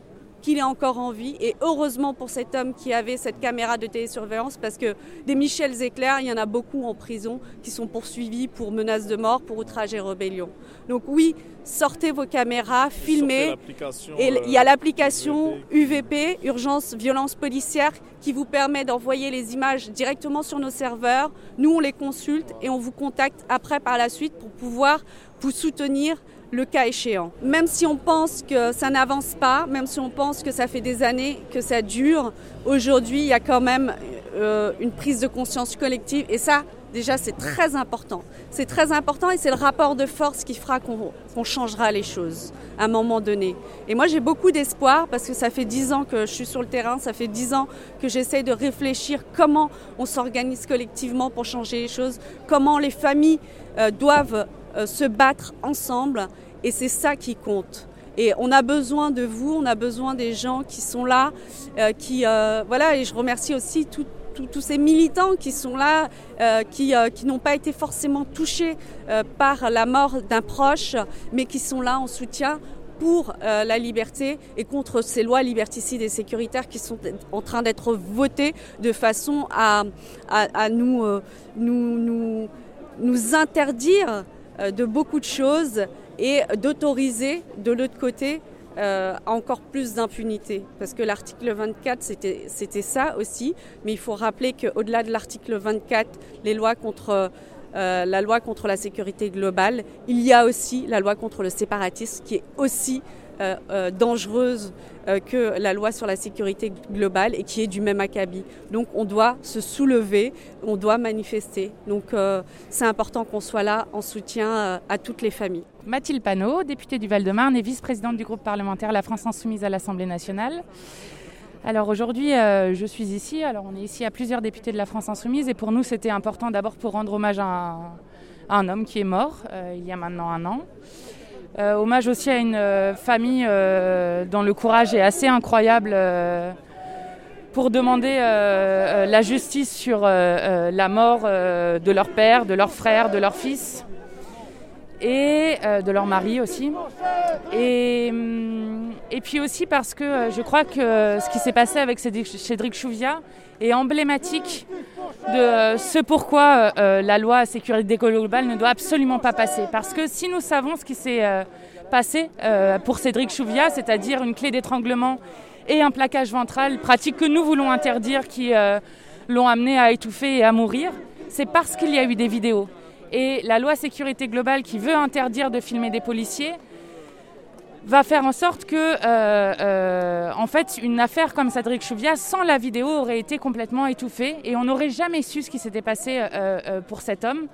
qu'il est encore en vie. Et heureusement pour cet homme qui avait cette caméra de télésurveillance, parce que des Michel Zecler, il y en a beaucoup en prison qui sont poursuivis pour menaces de mort, pour outrage et rébellion. Donc oui, sortez vos caméras, filmez. Et il y a l'application UVP, Urgence Violence Policière, qui vous permet d'envoyer les images directement sur nos serveurs. Nous, on les consulte et on vous contacte après par la suite pour pouvoir vous soutenir le cas échéant. Même si on pense que ça n'avance pas, même si on pense que ça fait des années que ça dure, aujourd'hui, il y a quand même euh, une prise de conscience collective et ça, déjà, c'est très important. C'est très important et c'est le rapport de force qui fera qu'on changera les choses à un moment donné. Et moi, j'ai beaucoup d'espoir parce que ça fait dix ans que je suis sur le terrain, ça fait dix ans que j'essaye de réfléchir comment on s'organise collectivement pour changer les choses, comment les familles euh, doivent se battre ensemble et c'est ça qui compte. Et on a besoin de vous, on a besoin des gens qui sont là, euh, qui euh, voilà. Et je remercie aussi tous ces militants qui sont là, qui, qui n'ont pas été forcément touchés par la mort d'un proche, mais qui sont là en soutien pour la liberté et contre ces lois liberticides et sécuritaires qui sont en train d'être votées de façon à, à, à nous, nous, nous, nous interdire euh, de beaucoup de choses et d'autoriser de l'autre côté euh, encore plus d'impunité. Parce que l'article 24, c'était ça aussi. Mais il faut rappeler qu'au-delà de l'article 24, les lois contre, euh, la loi contre la sécurité globale, il y a aussi la loi contre le séparatisme qui est aussi euh, euh, dangereuse euh, que la loi sur la sécurité globale et qui est du même acabit. Donc on doit se soulever, on doit manifester. Donc c'est important qu'on soit là en soutien à toutes les familles.
Mathilde Panot, députée du Val-de-Marne et vice-présidente du groupe parlementaire La France Insoumise à l'Assemblée nationale. Alors aujourd'hui, je suis ici. Alors on est ici à plusieurs députés de la France Insoumise et pour nous, c'était important d'abord pour rendre hommage à un homme qui est mort il y a maintenant un an. Euh, hommage aussi à une euh, famille euh, dont le courage est assez incroyable pour demander la justice sur la mort de leur père, de leur frère, de leur fils et de leur mari aussi. Et, hum, et, puis aussi parce que je crois que ce qui s'est passé avec Cédric Chouviat est emblématique de ce pourquoi euh, la loi sécurité globale ne doit absolument pas passer. Parce que si nous savons ce qui s'est euh, passé euh, pour Cédric Chouviat, c'est-à-dire une clé d'étranglement et un plaquage ventral, pratique que nous voulons interdire, qui l'ont amené à étouffer et à mourir, c'est parce qu'il y a eu des vidéos. Et la loi sécurité globale qui veut interdire de filmer des policiers, va faire en sorte que, euh, euh, en fait, une affaire comme Cédric Chouviat, sans la vidéo, aurait été complètement étouffée et on n'aurait jamais su ce qui s'était passé euh, pour cet homme.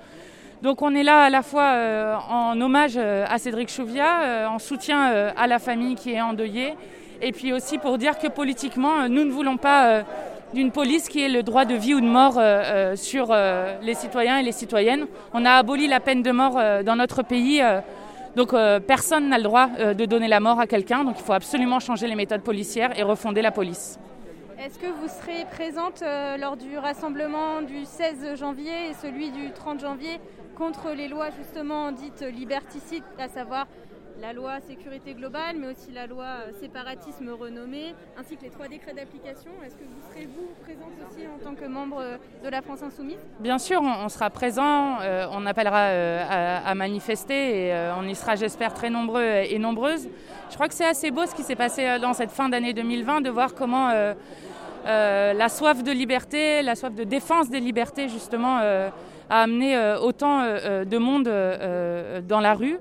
Donc on est là à la fois en hommage à Cédric Chouviat, en soutien à la famille qui est endeuillée, et puis aussi pour dire que politiquement, nous ne voulons pas d'une police qui ait le droit de vie ou de mort sur les citoyens et les citoyennes. On a aboli la peine de mort dans notre pays. Donc personne n'a le droit de donner la mort à quelqu'un. Donc il faut absolument changer les méthodes policières et refonder la police.
Est-ce que vous serez présente lors du rassemblement du 16 janvier et celui du 30 janvier contre les lois justement dites liberticides, à savoir la loi sécurité globale, mais aussi la loi euh, séparatisme renommée, ainsi que les trois décrets d'application. Est-ce que vous serez vous présente aussi en tant que membre euh, de la France Insoumise?
Bien sûr, on, sera présent, euh, on appellera à, manifester et on y sera, j'espère, très nombreux et nombreuses. Je crois que c'est assez beau ce qui s'est passé dans cette fin d'année 2020, de voir comment la soif de liberté, la soif de défense des libertés, justement, a amené autant de monde dans la rue.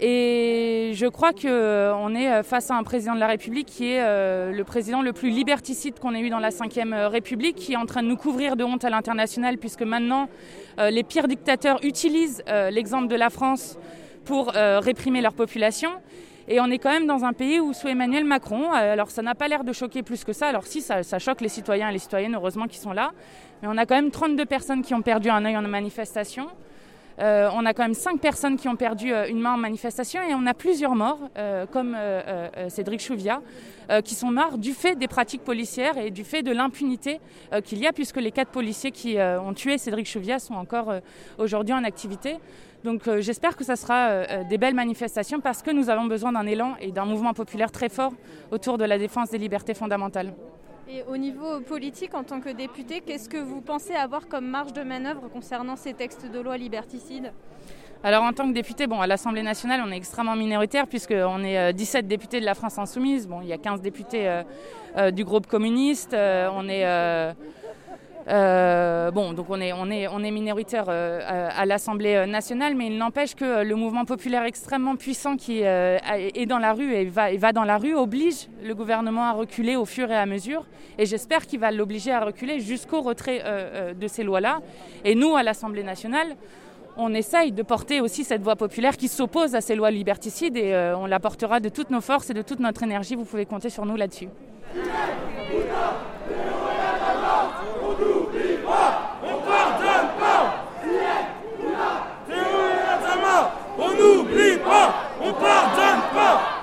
Et je crois qu'on euh, est euh, face à un président de la République qui est euh, le président le plus liberticide qu'on ait eu dans la Ve République, qui est en train de nous couvrir de honte à l'international, puisque maintenant les pires dictateurs utilisent l'exemple de la France pour réprimer leur population. Et on est quand même dans un pays où sous Emmanuel Macron, alors ça n'a pas l'air de choquer plus que ça, alors si ça, ça, choque les citoyens et les citoyennes, heureusement qu'ils sont là, mais on a quand même 32 personnes qui ont perdu un œil en manifestation. Euh, on a quand même cinq personnes qui ont perdu euh, une main en manifestation et on a plusieurs morts, euh, comme Cédric Chouvia, qui sont morts du fait des pratiques policières et du fait de l'impunité qu'il y a, puisque les quatre policiers qui ont tué Cédric Chouvia sont encore aujourd'hui en activité. Donc j'espère que ça sera des belles manifestations parce que nous avons besoin d'un élan et d'un mouvement populaire très fort autour de la défense des libertés fondamentales.
Et au niveau politique, en tant que député, qu'est-ce que vous pensez avoir comme marge de manœuvre concernant ces textes de loi liberticides
alors en tant que député, bon, à l'Assemblée nationale, on est extrêmement minoritaire puisqu'on est 17 euh, députés de la France insoumise. Bon, il y a 15 députés euh, euh, du groupe communiste. on est euh, bon, donc on est, on est, on est minoritaire euh, à, l'Assemblée nationale, mais il n'empêche que le mouvement populaire extrêmement puissant qui euh, est dans la rue et va, et va dans la rue oblige le gouvernement à reculer au fur et à mesure. Et j'espère qu'il va l'obliger à reculer jusqu'au retrait de ces lois-là. Et nous, à l'Assemblée nationale, on essaye de porter aussi cette voix populaire qui s'oppose à ces lois liberticides et on la portera de toutes nos forces et de toute notre énergie. Vous pouvez compter sur nous là-dessus.
n'oublie pas, on pardonne pas.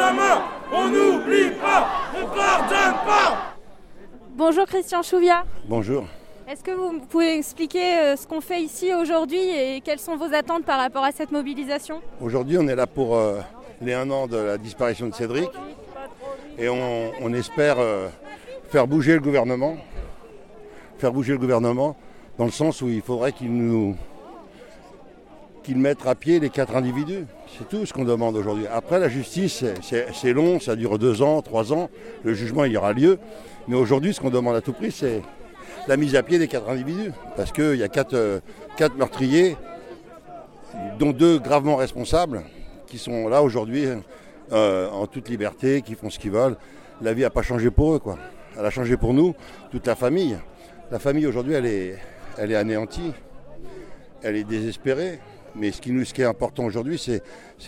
On n'oublie pas, on pardonne pas.
Bonjour Christian Chouvia.
Bonjour.
Est-ce que vous pouvez expliquer euh, ce qu'on fait ici aujourd'hui et quelles sont vos attentes par rapport à cette mobilisation?
Aujourd'hui, on est là pour euh, les un an de la disparition de Cédric et on, espère euh, faire bouger le gouvernement, faire bouger le gouvernement dans le sens où il faudrait qu'il nous qu'ils mettent à pied les quatre individus. C'est tout ce qu'on demande aujourd'hui. Après, la justice, c'est long, ça dure deux ans, trois ans. Le jugement, il y aura lieu. Mais aujourd'hui, ce qu'on demande à tout prix, c'est la mise à pied des quatre individus. Parce qu'il y a quatre, euh, meurtriers, dont deux gravement responsables, qui sont là aujourd'hui euh, en toute liberté, qui font ce qu'ils veulent. La vie n'a pas changé pour eux, quoi. Elle a changé pour nous, toute la famille. La famille aujourd'hui, elle est anéantie. Elle est désespérée. Mais ce qui, est important aujourd'hui, c'est,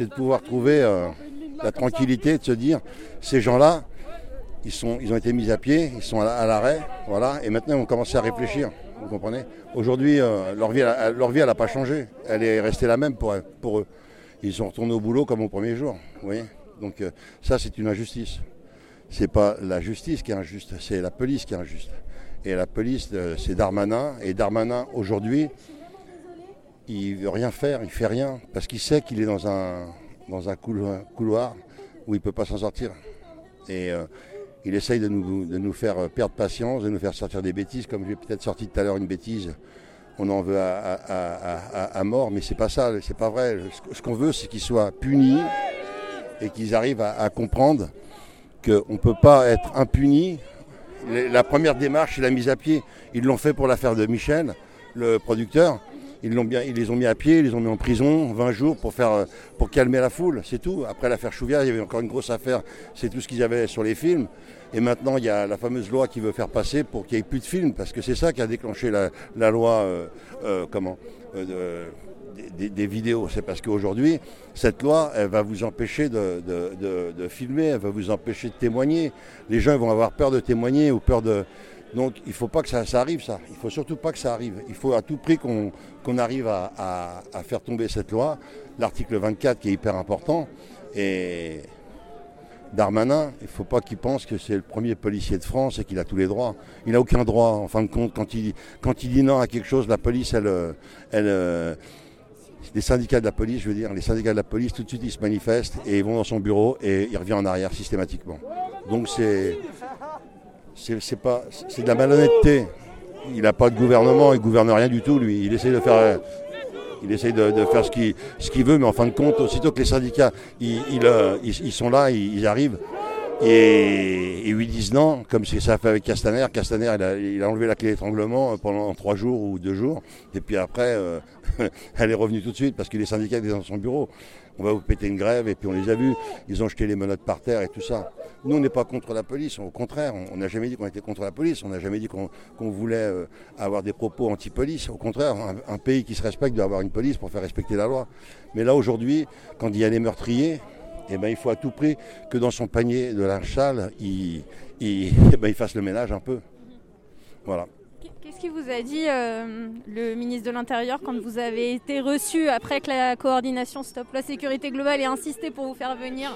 de pouvoir trouver euh, la tranquillité, de se dire, ces gens-là, ils, sont, ils ont été mis à pied, ils sont à, l'arrêt, voilà, et maintenant ils vont commencer à réfléchir. Vous comprenez Aujourd'hui, euh, leur vie, elle, leur vie, n'a pas changé. Elle est restée la même pour, eux. Ils sont retournés au boulot comme au premier jour. Donc euh, ça, c'est une injustice. C'est pas la justice qui est injuste, c'est la police qui est injuste. Et la police, c'est Darmanin. Et Darmanin, aujourd'hui, il veut rien faire, il fait rien, parce qu'il sait qu'il est dans un, couloir où il ne peut pas s'en sortir. Et euh, il essaye de nous, de nous faire perdre patience, de nous faire sortir des bêtises, comme j'ai peut-être sorti tout à l'heure une bêtise. On en veut à, mort, mais c'est pas ça, c'est pas vrai. Ce qu'on veut, c'est qu'ils soient punis et qu'ils arrivent à, comprendre qu'on ne peut pas être impuni. La première démarche, c'est la mise à pied. Ils l'ont fait pour l'affaire de Michel, le producteur Ils, l'ont bien, ils les ont mis à pied, ils les ont mis en prison 20 jours pour, faire, pour calmer la foule, c'est tout. Après l'affaire Chouviat, il y avait encore une grosse affaire, c'est tout ce qu'ils avaient sur les films. Et maintenant, il y a la fameuse loi qui veut faire passer pour qu'il n'y ait plus de films, parce que c'est ça qui a déclenché la, loi euh, euh, comment, euh, des, vidéos. C'est parce qu'aujourd'hui, cette loi, elle va vous empêcher de, filmer, elle va vous empêcher de témoigner. Les gens vont avoir peur de témoigner ou peur de... Donc il ne faut pas que ça, arrive, ça. Il faut surtout pas que ça arrive. Il faut à tout prix qu'on arrive à, à, faire tomber cette loi. L'article 24 qui est hyper important. Et Darmanin, il ne faut pas qu'il pense que c'est le premier policier de France et qu'il a tous les droits. Il n'a aucun droit, en fin de compte. Quand il, quand il dit non à quelque chose, la police, elle, elle, les syndicats de la police, je veux dire, les syndicats de la police, tout de suite, ils se manifestent et ils vont dans son bureau et il revient en arrière systématiquement. Donc c'est, c'est, pas, c'est de la malhonnêteté. Il n'a pas de gouvernement, il gouverne rien du tout, lui. Il essaie de faire il essaye de, faire ce qu'il veut, mais en fin de compte, aussitôt que les syndicats ils, euh, sont là, ils, arrivent. Et, ils lui disent non, comme ça a fait avec Castaner. Castaner, il a, enlevé la clé d'étranglement pendant trois jours ou deux jours. Et puis après, euh, elle est revenue tout de suite parce que les syndicats étaient dans son bureau on va vous péter une grève, et puis on les a vus, ils ont jeté les menottes par terre et tout ça. Nous, on n'est pas contre la police, au contraire, on n'a jamais dit qu'on était contre la police, on n'a jamais dit qu'on voulait euh, avoir des propos anti-police. Au contraire, un, pays qui se respecte doit avoir une police pour faire respecter la loi. Mais là, aujourd'hui, quand il y a des meurtriers, eh ben, il faut à tout prix que dans son panier de linge sale, eh ben, il fasse le ménage un peu. Voilà.
Qu'est-ce qui vous a dit euh, le ministre de l'Intérieur quand vous avez été reçu après que la coordination Stop la sécurité globale ait insisté pour vous faire venir?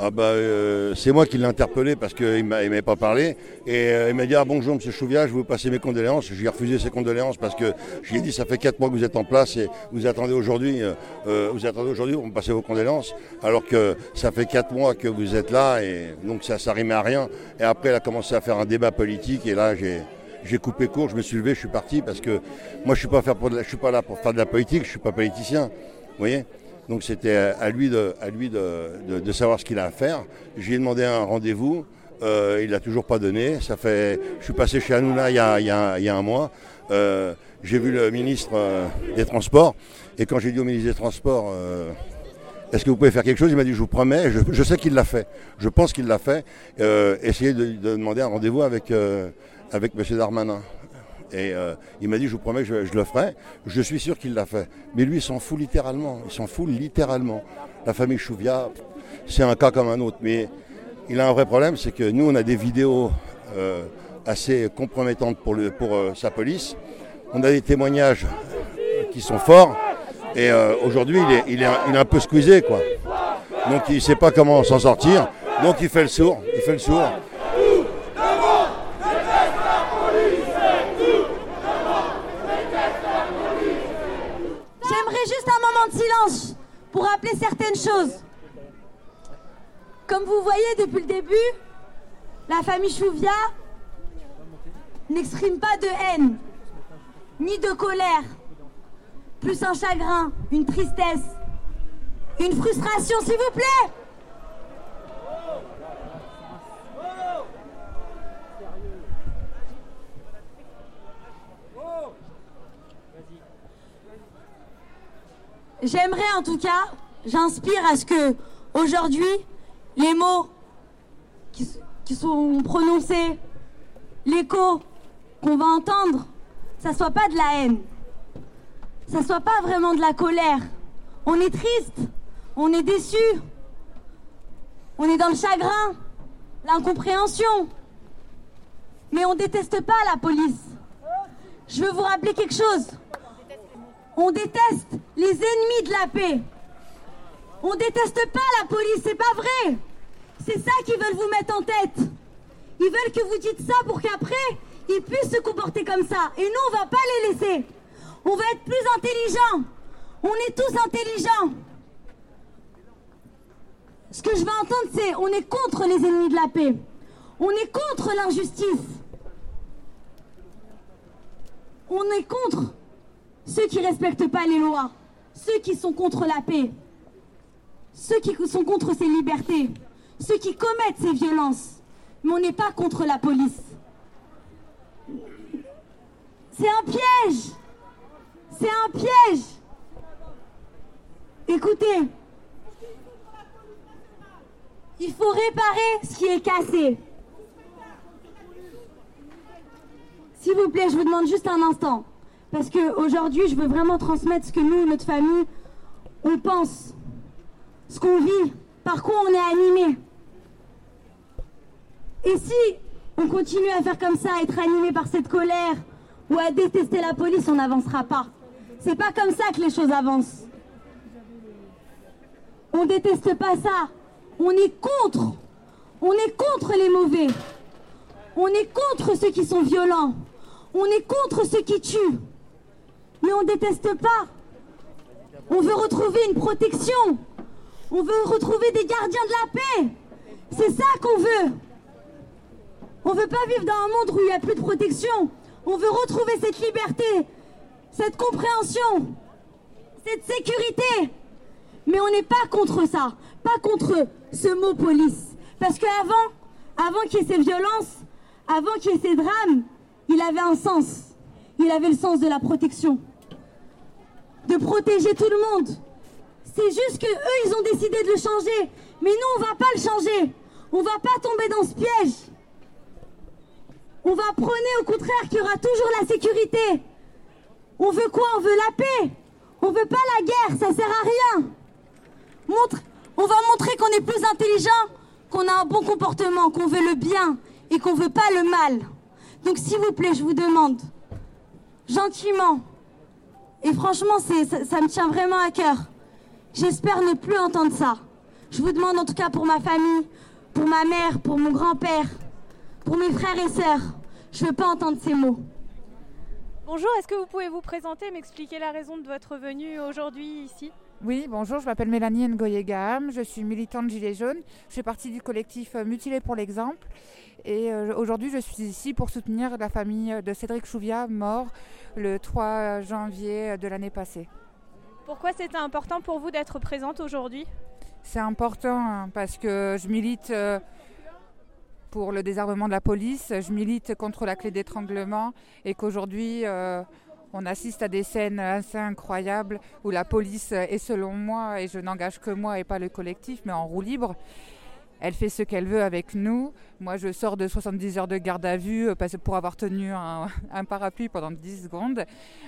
Ah bah, euh, c'est moi qui l'ai interpellé parce qu'il ne m'avait pas parlé. Et euh, il m'a dit ah, bonjour monsieur Chouvia, je vais vous passer mes condoléances. J'ai refusé ses condoléances parce que je lui ai dit ça fait 4 mois que vous êtes en place et vous attendez aujourd'hui, vous attendez aujourd'hui pour me passer vos condoléances. Alors que ça fait 4 mois que vous êtes là et donc ça ne rimait à rien. Et après il a commencé à faire un débat politique et là j'ai j'ai coupé court, je me suis levé, je suis parti parce que moi je suis pas, faire pour je suis pas là pour faire de la politique, je suis pas politicien. Vous voyez Donc c'était à lui, de, à lui de, savoir ce qu'il a à faire. J'ai demandé un rendez-vous, euh, il n'a toujours pas donné. Ça fait, je suis passé chez Hanouna il y a, il y a, un mois. Euh, j'ai vu le ministre euh, des Transports et quand j'ai dit au ministre des Transports est-ce que vous pouvez faire quelque chose? Il m'a dit, je vous promets, je, sais qu'il l'a fait. Je pense qu'il l'a fait. essayez de, de, demander un rendez-vous avec, avec M. Darmanin. Et euh, il m'a dit, je vous promets que je, le ferai. Je suis sûr qu'il l'a fait. Mais lui, il s'en fout littéralement. Il s'en fout littéralement. La famille Chouvia, c'est un cas comme un autre. Mais il a un vrai problème, c'est que nous, on a des vidéos euh, assez compromettantes pour, euh, sa police. On a des témoignages qui sont forts. Et aujourd'hui, il est, il, est un, il est un peu squeezé, quoi. Donc il ne sait pas comment s'en sortir. Donc il fait le sourd. Il fait le sourd.
Silence pour rappeler certaines choses. Comme vous voyez depuis le début, la famille Chouvia n'exprime pas de haine, ni de colère, plus un chagrin, une tristesse, une frustration, s'il vous plaît. J'aimerais en tout cas, j'inspire à ce que aujourd'hui, les mots qui, sont prononcés, l'écho qu'on va entendre, ça soit pas de la haine, ça soit pas vraiment de la colère. On est triste, on est déçu, on est dans le chagrin, l'incompréhension, mais on déteste pas la police. Je veux vous rappeler quelque chose. On déteste les ennemis de la paix. On déteste pas la police, c'est pas vrai. C'est ça qu'ils veulent vous mettre en tête. Ils veulent que vous dites ça pour qu'après, ils puissent se comporter comme ça. Et nous, on va pas les laisser. On va être plus intelligents. On est tous intelligents. Ce que je veux entendre, c'est on est contre les ennemis de la paix. On est contre l'injustice. On est contre ceux qui ne respectent pas les lois, ceux qui sont contre la paix, ceux qui sont contre ces libertés, ceux qui commettent ces violences. Mais on n'est pas contre la police. C'est un piège. C'est un piège. Écoutez, il faut réparer ce qui est cassé. S'il vous plaît, je vous demande juste un instant. Parce qu'aujourd'hui, je veux vraiment transmettre ce que nous, notre famille, on pense. Ce qu'on vit, par quoi on est animé. Et si on continue à faire comme ça, à être animé par cette colère ou à détester la police, on n'avancera pas. C'est pas comme ça que les choses avancent. On déteste pas ça. On est contre. On est contre les mauvais. On est contre ceux qui sont violents. On est contre ceux qui tuent. Mais on déteste pas. On veut retrouver une protection. On veut retrouver des gardiens de la paix. C'est ça qu'on veut. On veut pas vivre dans un monde où il n'y a plus de protection. On veut retrouver cette liberté, cette compréhension, cette sécurité. Mais on n'est pas contre ça, pas contre ce mot police. Parce qu'avant, avant, qu'il y ait ces violences, avant qu'il y ait ces drames, il avait un sens. Il avait le sens de la protection. De protéger tout le monde. C'est juste que eux, ils ont décidé de le changer. Mais nous, on va pas le changer. On va pas tomber dans ce piège. On va prôner au contraire qu'il y aura toujours la sécurité. On veut quoi? On veut la paix. On veut pas la guerre, ça sert à rien. Montre, on va montrer qu'on est plus intelligent, qu'on a un bon comportement, qu'on veut le bien et qu'on veut pas le mal. Donc s'il vous plaît, je vous demande, gentiment, et franchement, ça, ça me tient vraiment à cœur. J'espère ne plus entendre ça. Je vous demande en tout cas pour ma famille, pour ma mère, pour mon grand-père, pour mes frères et sœurs, je ne veux pas entendre ces mots.
Bonjour, est-ce que vous pouvez vous présenter, m'expliquer la raison de votre venue aujourd'hui ici?
Oui, bonjour, je m'appelle Mélanie Ngoyegam, je suis militante Gilets jaunes, je fais partie du collectif Mutilé pour l'exemple et euh, aujourd'hui je suis ici pour soutenir la famille de Cédric Chouvia, mort le 3 janvier de l'année passée.
Pourquoi c'était important pour vous d'être présente aujourd'hui?
C'est important hein, parce que je milite euh, pour le désarmement de la police, je milite contre la clé d'étranglement et qu'aujourd'hui euh, on assiste à des scènes assez incroyables où la police est selon moi, et je n'engage que moi et pas le collectif, mais en roue libre. Elle fait ce qu'elle veut avec nous. Moi, je sors de 70 heures de garde à vue euh, pour avoir tenu un, parapluie pendant 10 secondes.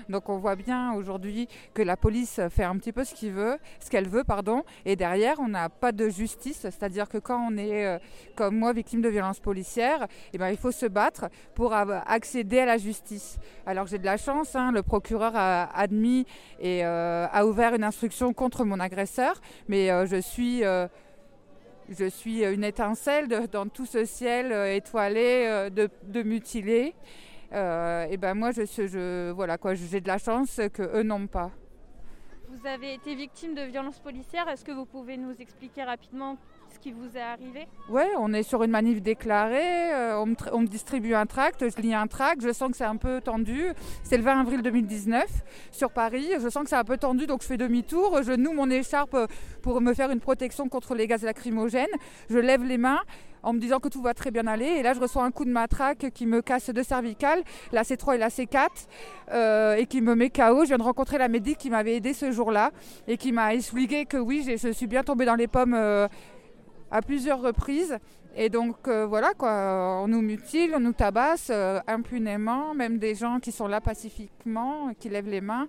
Donc, on voit bien aujourd'hui que la police fait un petit peu ce qu'il veut, qu'elle veut, pardon. Et derrière, on n'a pas de justice. C'est-à-dire que quand on est, euh, comme moi, victime de violences policières, eh ben, il faut se battre pour accéder à la justice. Alors, j'ai de la chance. Hein, le procureur a admis et euh, a ouvert une instruction contre mon agresseur, mais je suis je suis une étincelle dans tout ce ciel euh, étoilé euh, de, mutilés. Euh, et ben moi, je voilà quoi, j'ai de la chance que eux n'ont pas.
Vous avez été victime de violences policières. Est-ce que vous pouvez nous expliquer rapidement ce qui vous est arrivé
Oui, on est sur une manif déclarée, euh, on, me distribue un tract, je lis un tract, je sens que c'est un peu tendu. C'est le 20 avril 2019 sur Paris, je sens que c'est un peu tendu donc je fais demi-tour, je noue mon écharpe pour me faire une protection contre les gaz lacrymogènes, je lève les mains en me disant que tout va très bien aller. Et là, je reçois un coup de matraque qui me casse deux cervicales, la C3 et la C4, euh, et qui me met KO. Je viens de rencontrer la médic qui m'avait aidé ce jour-là et qui m'a expliqué que oui, je suis bien tombée dans les pommes. Euh, à plusieurs reprises. Et donc euh, voilà quoi, on nous mutile, on nous tabasse euh, impunément, même des gens qui sont là pacifiquement, qui lèvent les mains.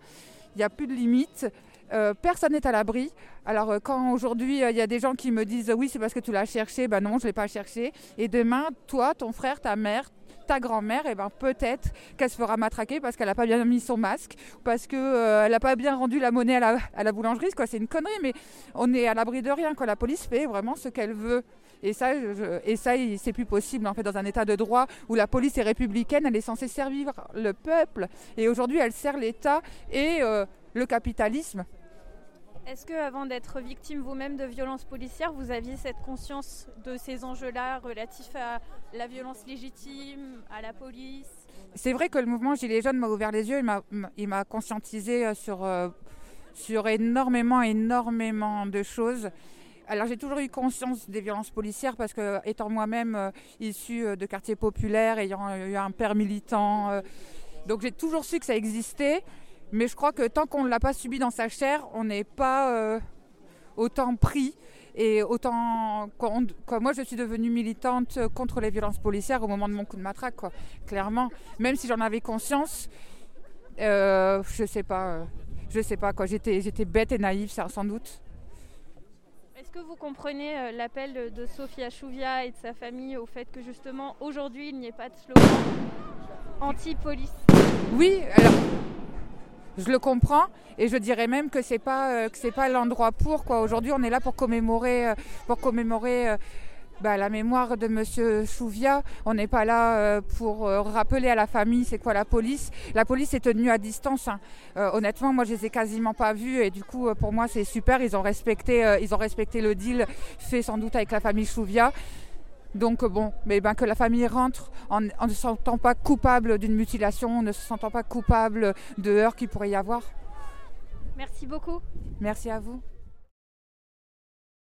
Il n'y a plus de limite. Euh, personne n'est à l'abri. Alors quand aujourd'hui il y a des gens qui me disent oui c'est parce que tu l'as cherché, ben non je ne l'ai pas cherché. Et demain toi, ton frère, ta mère, ta grand-mère, eh ben peut-être qu'elle se fera matraquer parce qu'elle n'a pas bien mis son masque, parce qu'elle euh, n'a pas bien rendu la monnaie à la, boulangerie. Quoi. C'est une connerie, mais on est à l'abri de rien. Quand la police fait vraiment ce qu'elle veut. Et ça, et ça, c'est plus possible en fait dans un état de droit où la police est républicaine, elle est censée servir le peuple. Et aujourd'hui, elle sert l'État et euh, le capitalisme.
Est-ce que, avant d'être victime vous-même de violences policières, vous aviez cette conscience de ces enjeux-là relatifs à la violence légitime, à la police?
C'est vrai que le mouvement Gilets jaunes m'a ouvert les yeux, il m'a conscientisé euh, sur, euh, sur énormément, énormément de choses. Alors j'ai toujours eu conscience des violences policières parce que étant moi-même euh, issue de quartiers populaires, ayant eu un père militant, donc j'ai toujours su que ça existait. Mais je crois que tant qu'on ne l'a pas subi dans sa chair, on n'est pas euh, autant pris. Et autant. Quand, quand moi, je suis devenue militante contre les violences policières au moment de mon coup de matraque, quoi. Clairement. Même si j'en avais conscience, euh, je sais pas. euh, je sais pas, quoi. J'étais, j'étais bête et naïve, ça, sans doute.
Est-ce que vous comprenez l'appel de, de Sofia Chouvia et de sa famille au fait que justement aujourd'hui il n'y ait pas de slogan anti-police?
Oui, alors je le comprends et je dirais même que c'est pas euh, pas l'endroit pour quoi. Aujourd'hui, on est là pour commémorer euh, commémorer euh, bah, la mémoire de Monsieur Chouvia. On n'est pas là pour rappeler à la famille c'est quoi la police. La police est tenue à distance. hein. Honnêtement, moi je les ai quasiment pas vus et du coup pour moi c'est super. Ils ont respecté ils ont respecté le deal fait sans doute avec la famille Chouvia. Donc euh, bon, mais ben, que la famille rentre en, en ne se sentant pas coupable d'une mutilation, en ne se sentant pas coupable de heurts qu'il pourrait y avoir.
Merci beaucoup.
Merci à vous.